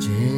Yeah.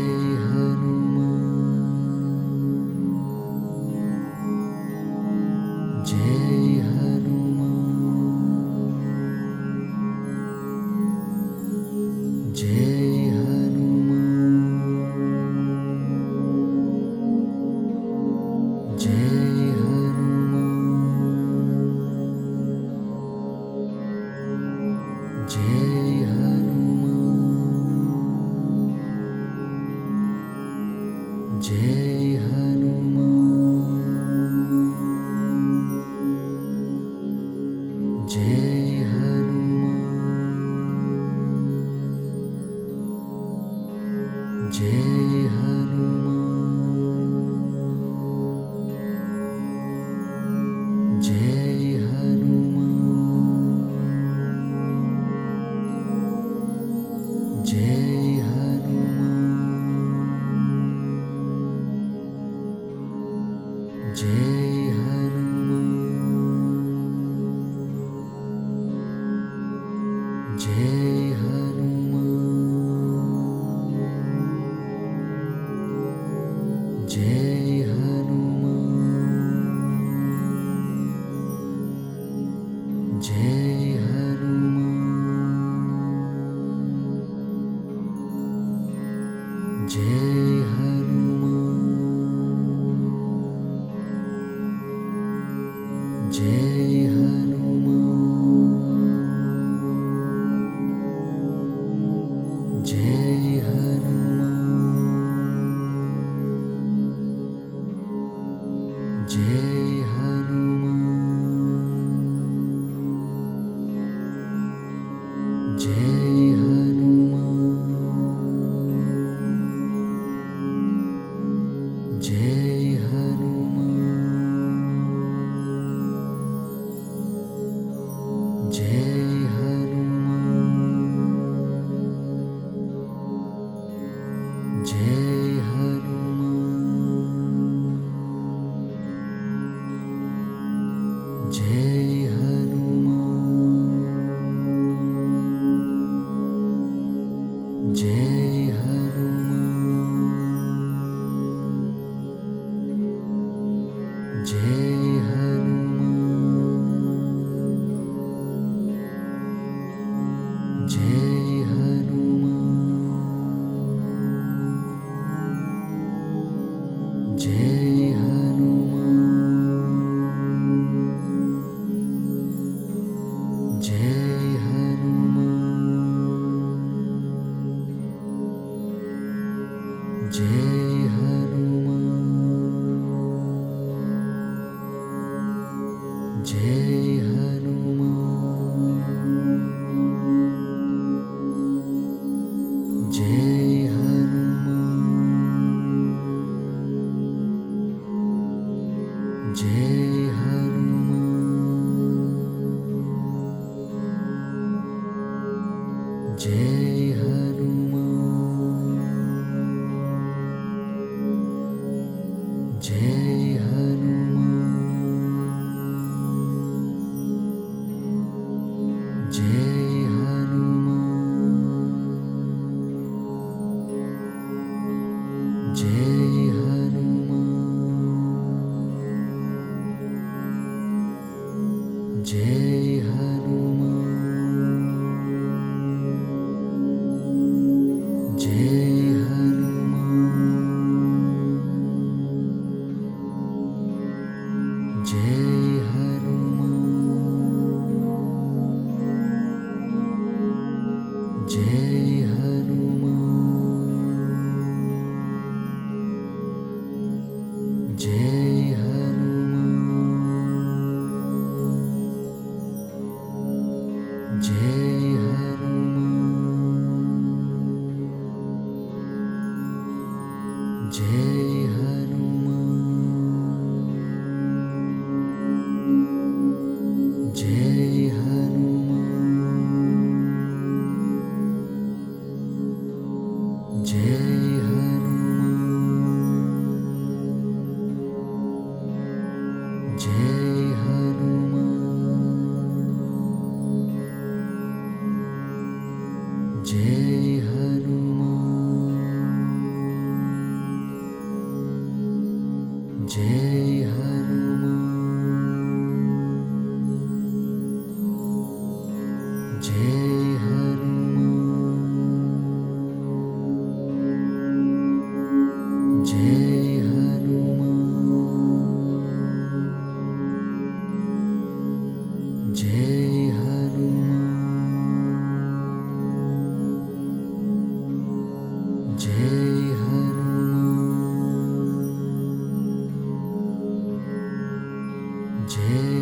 J. 行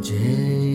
J.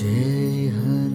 谁一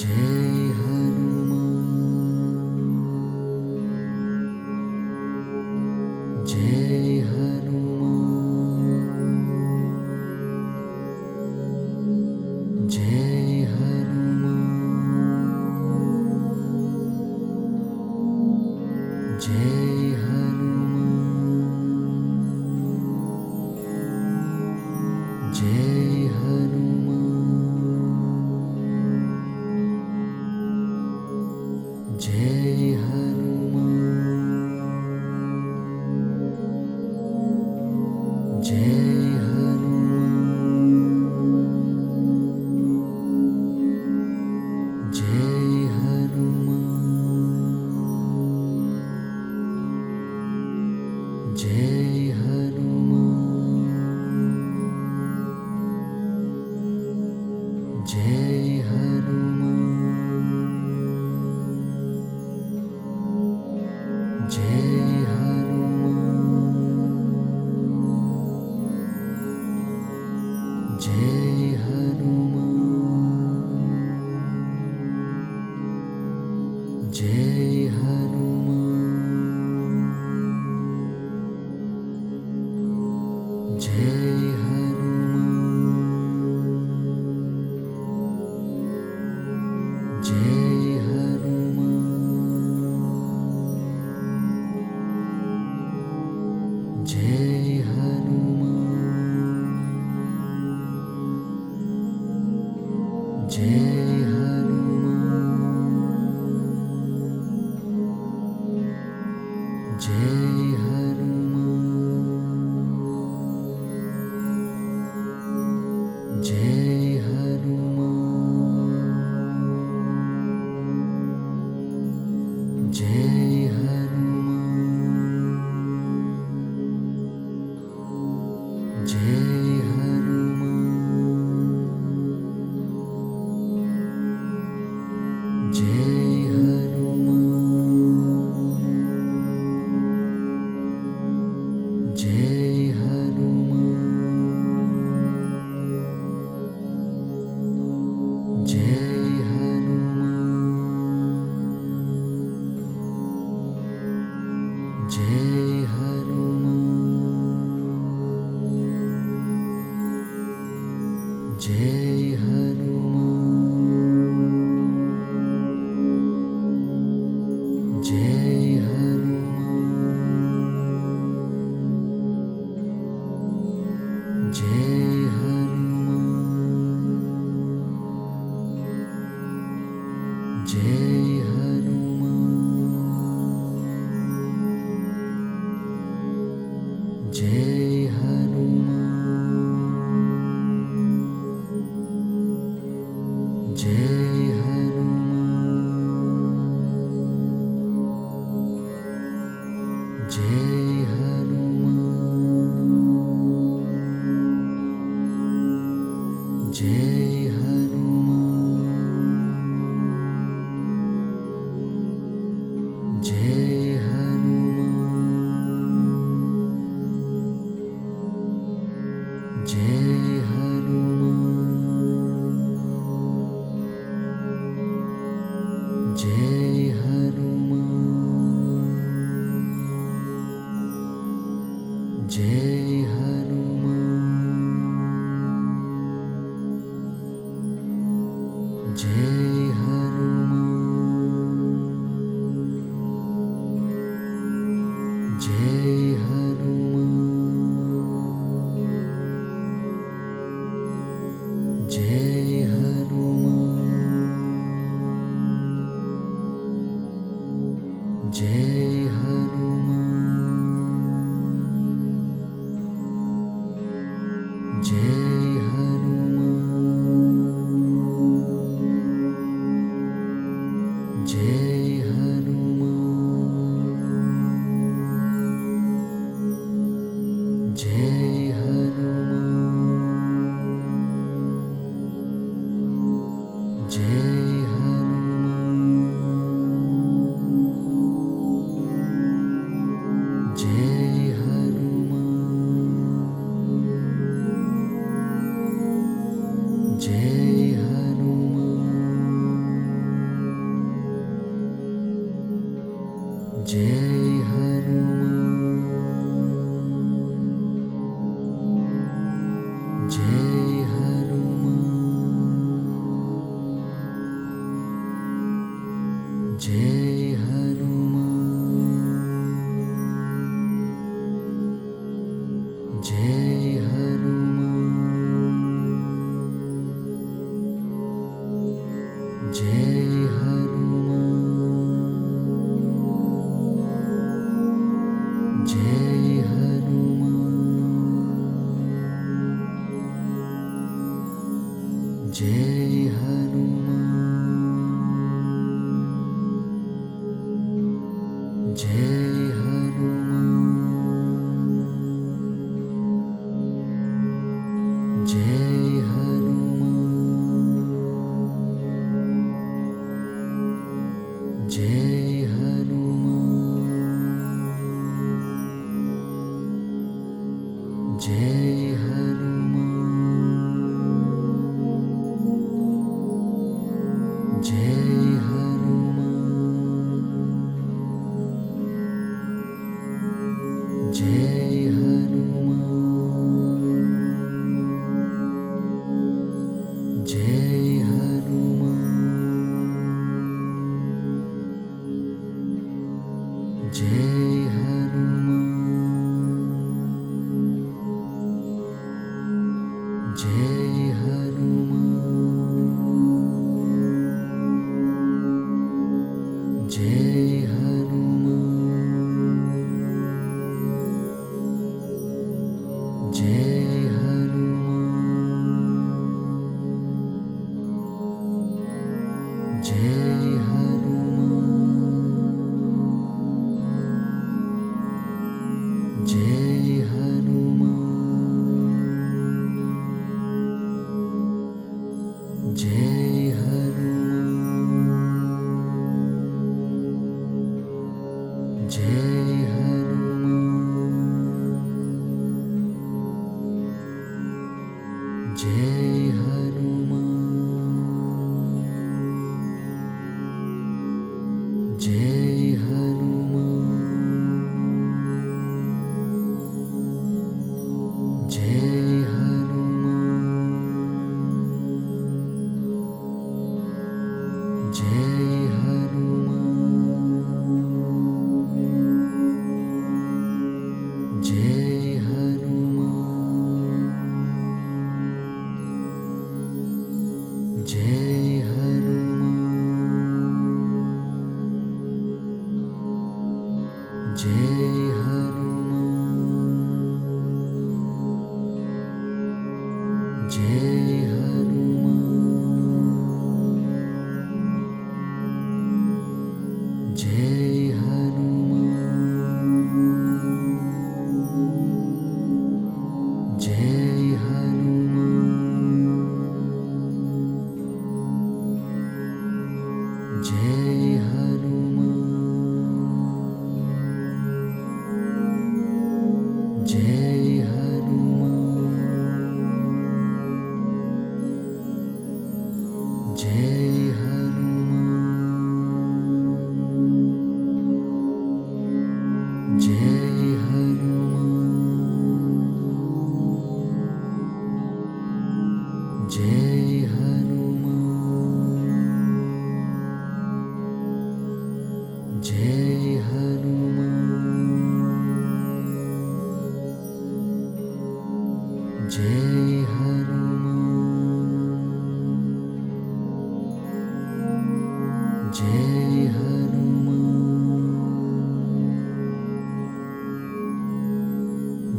Just J.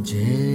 结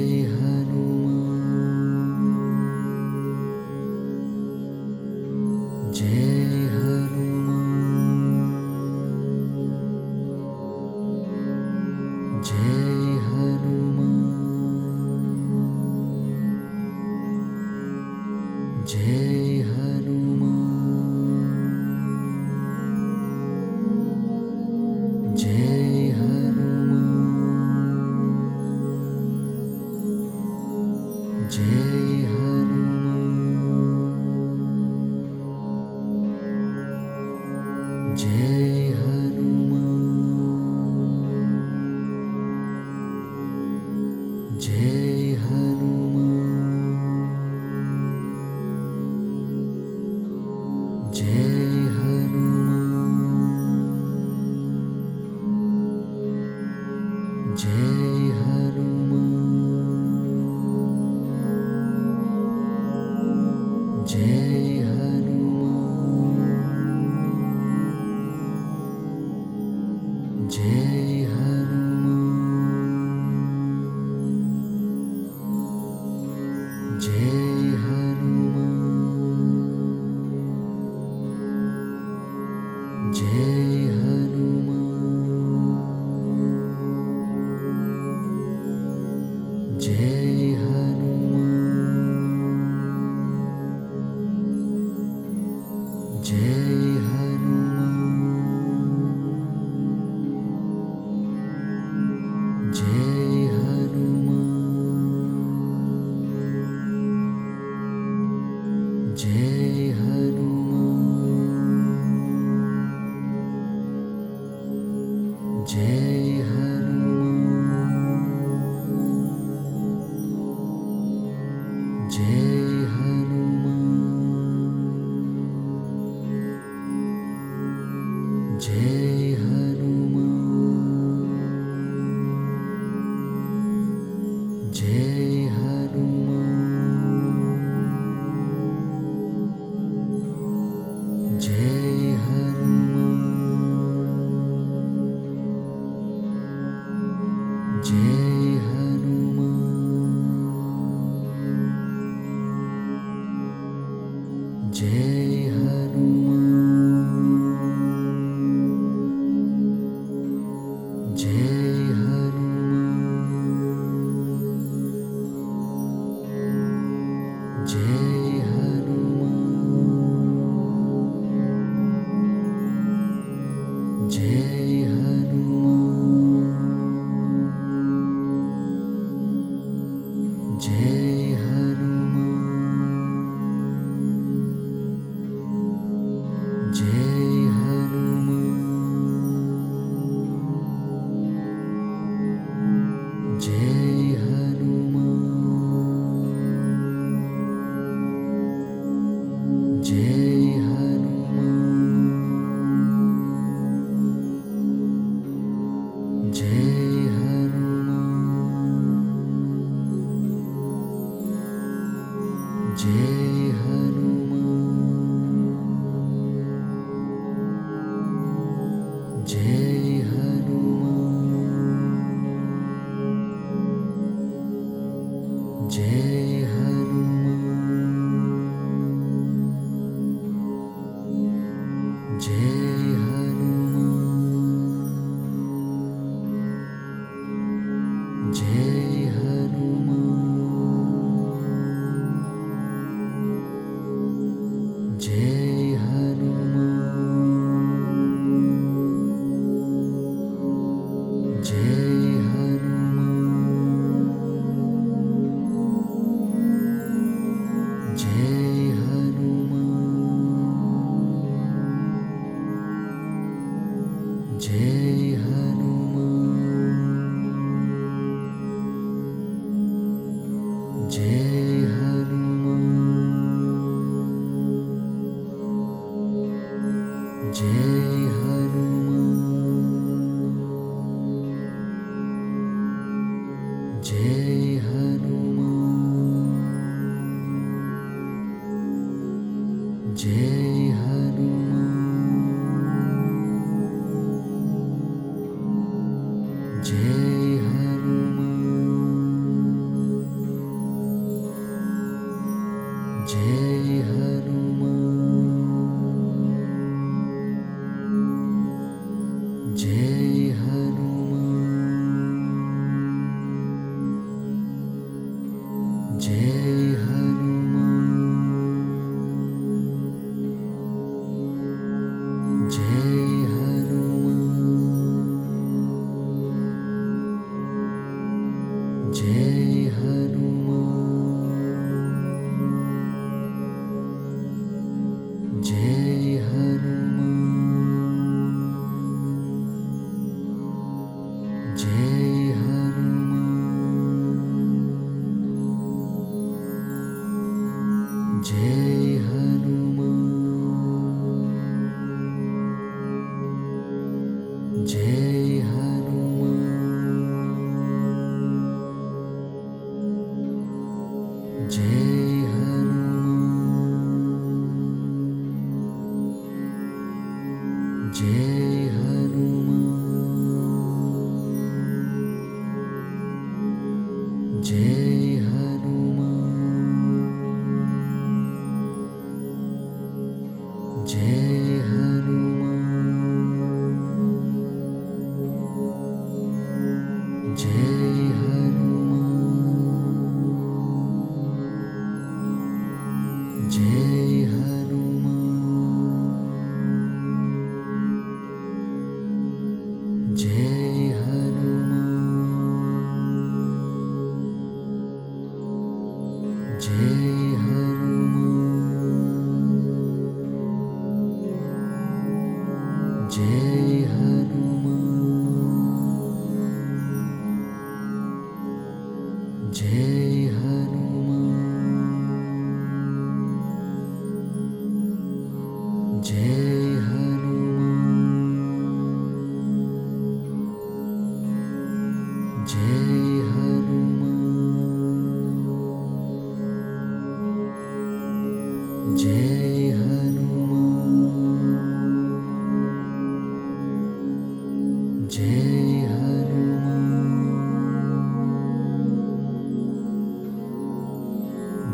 যে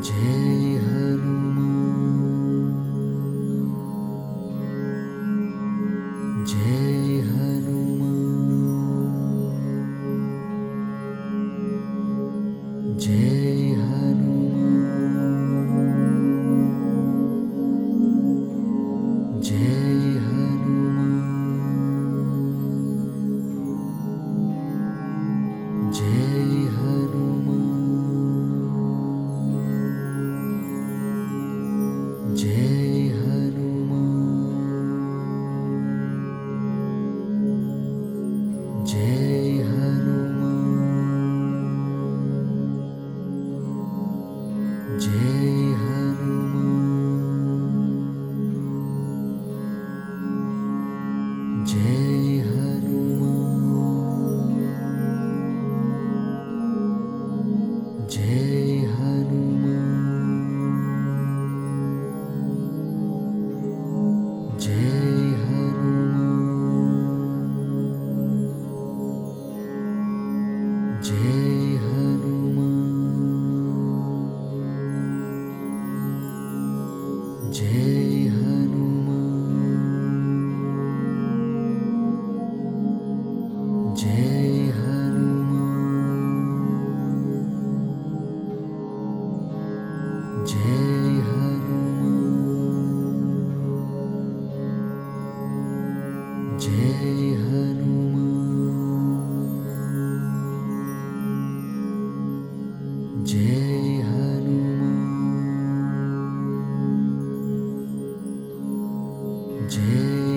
J. Mm.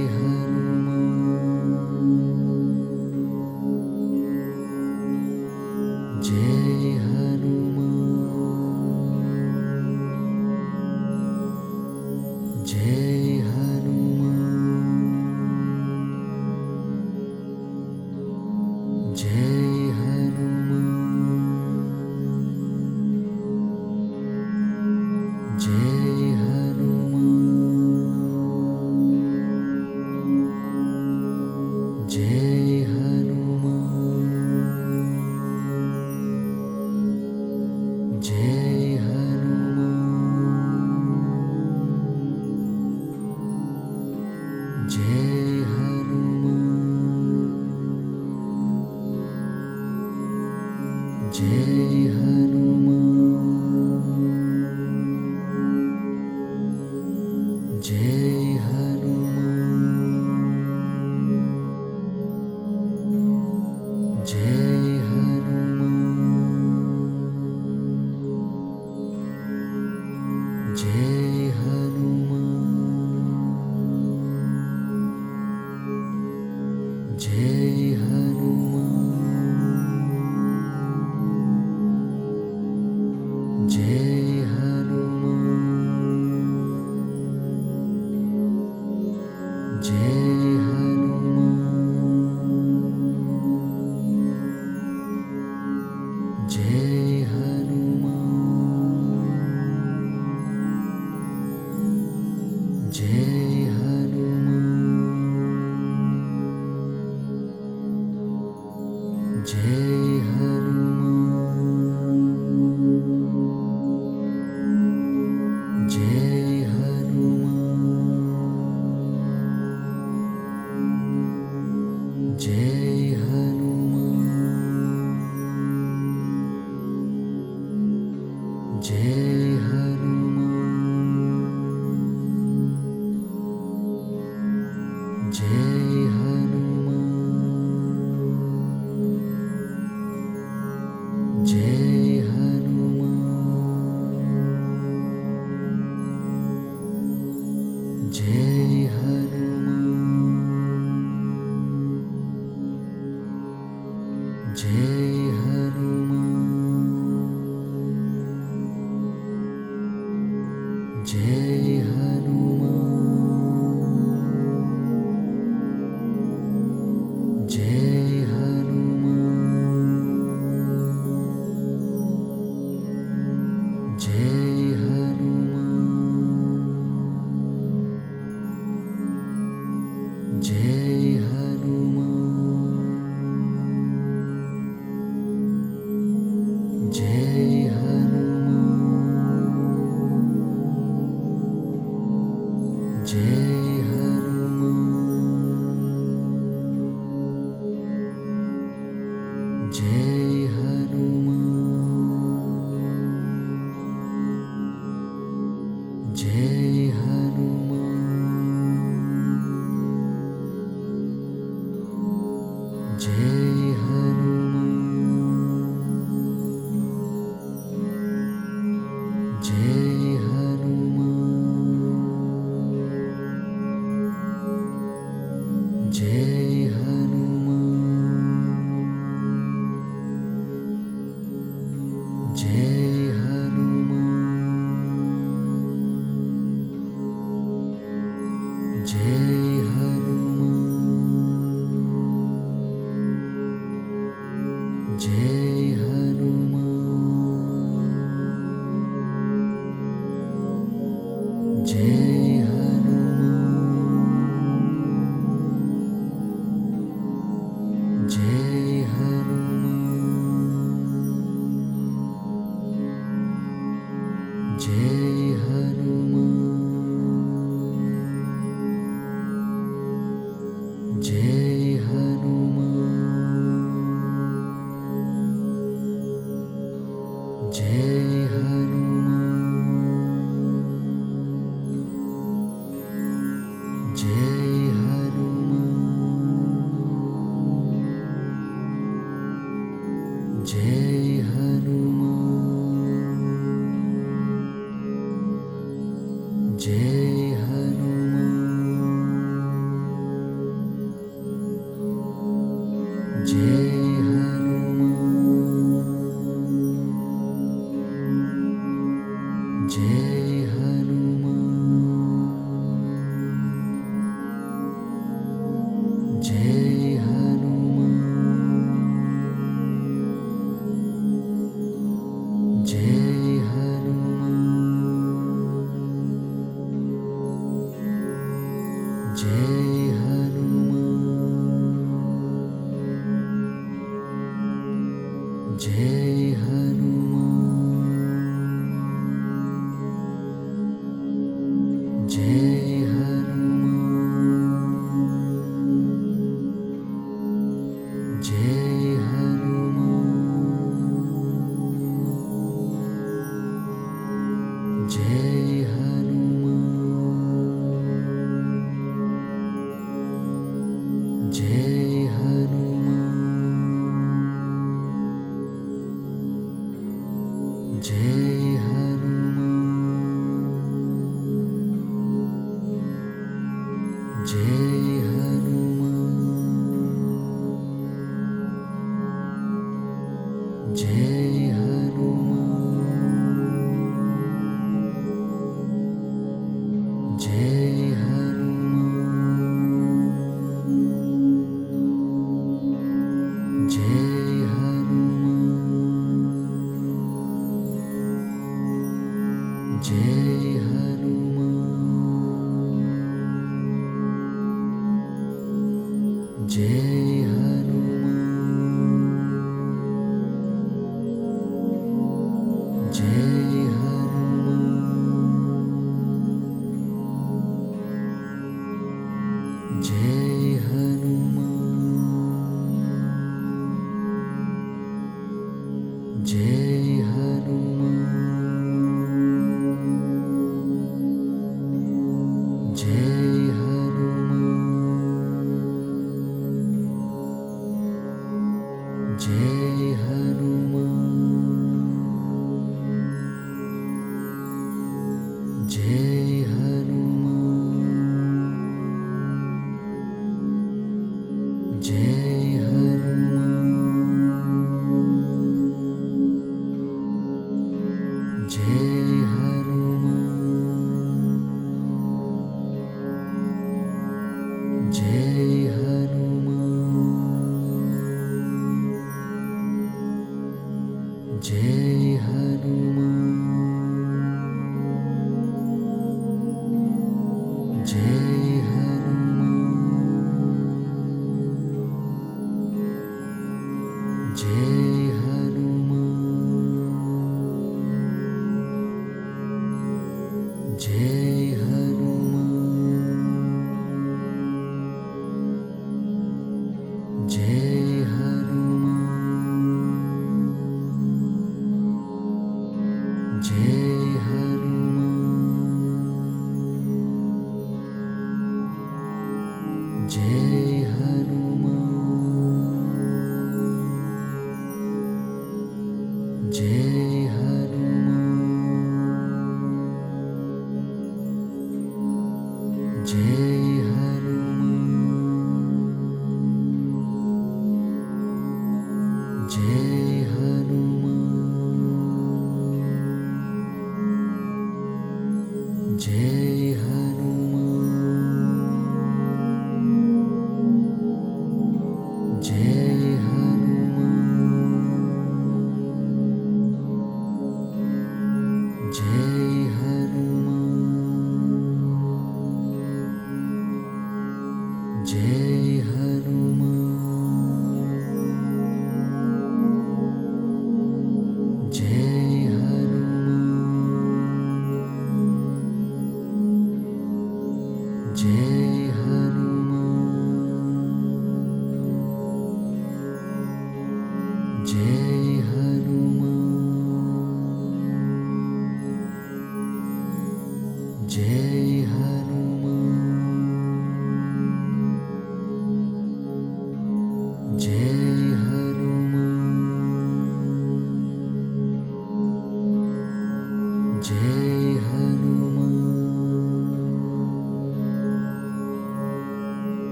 Jim.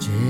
街。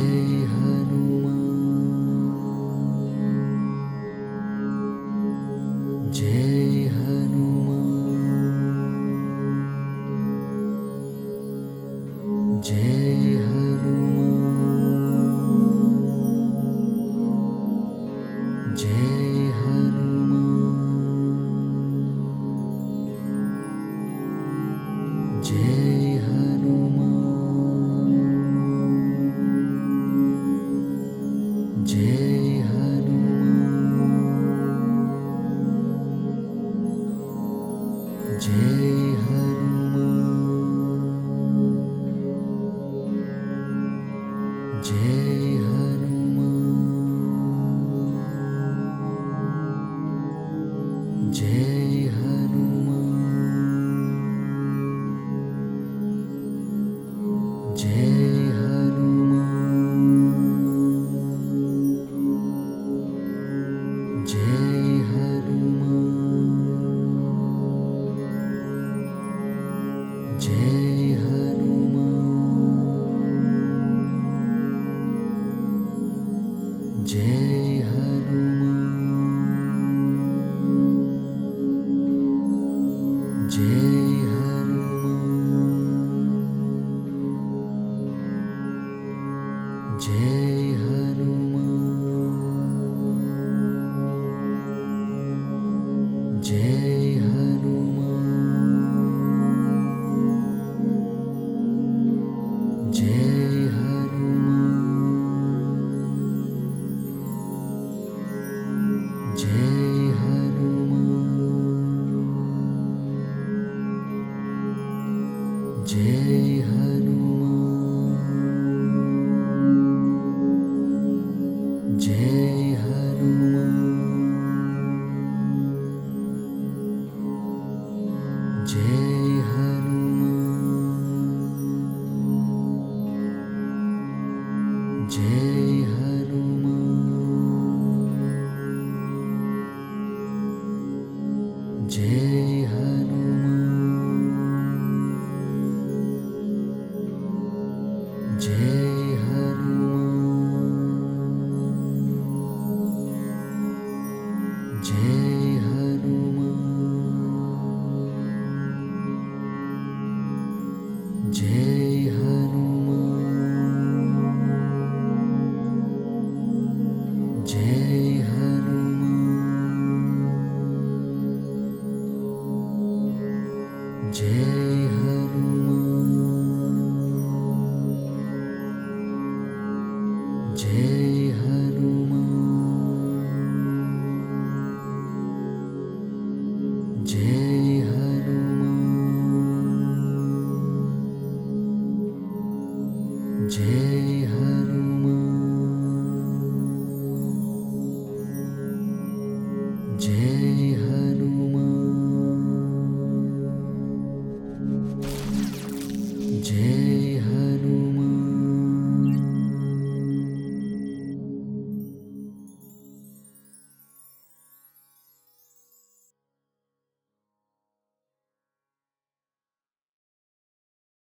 Just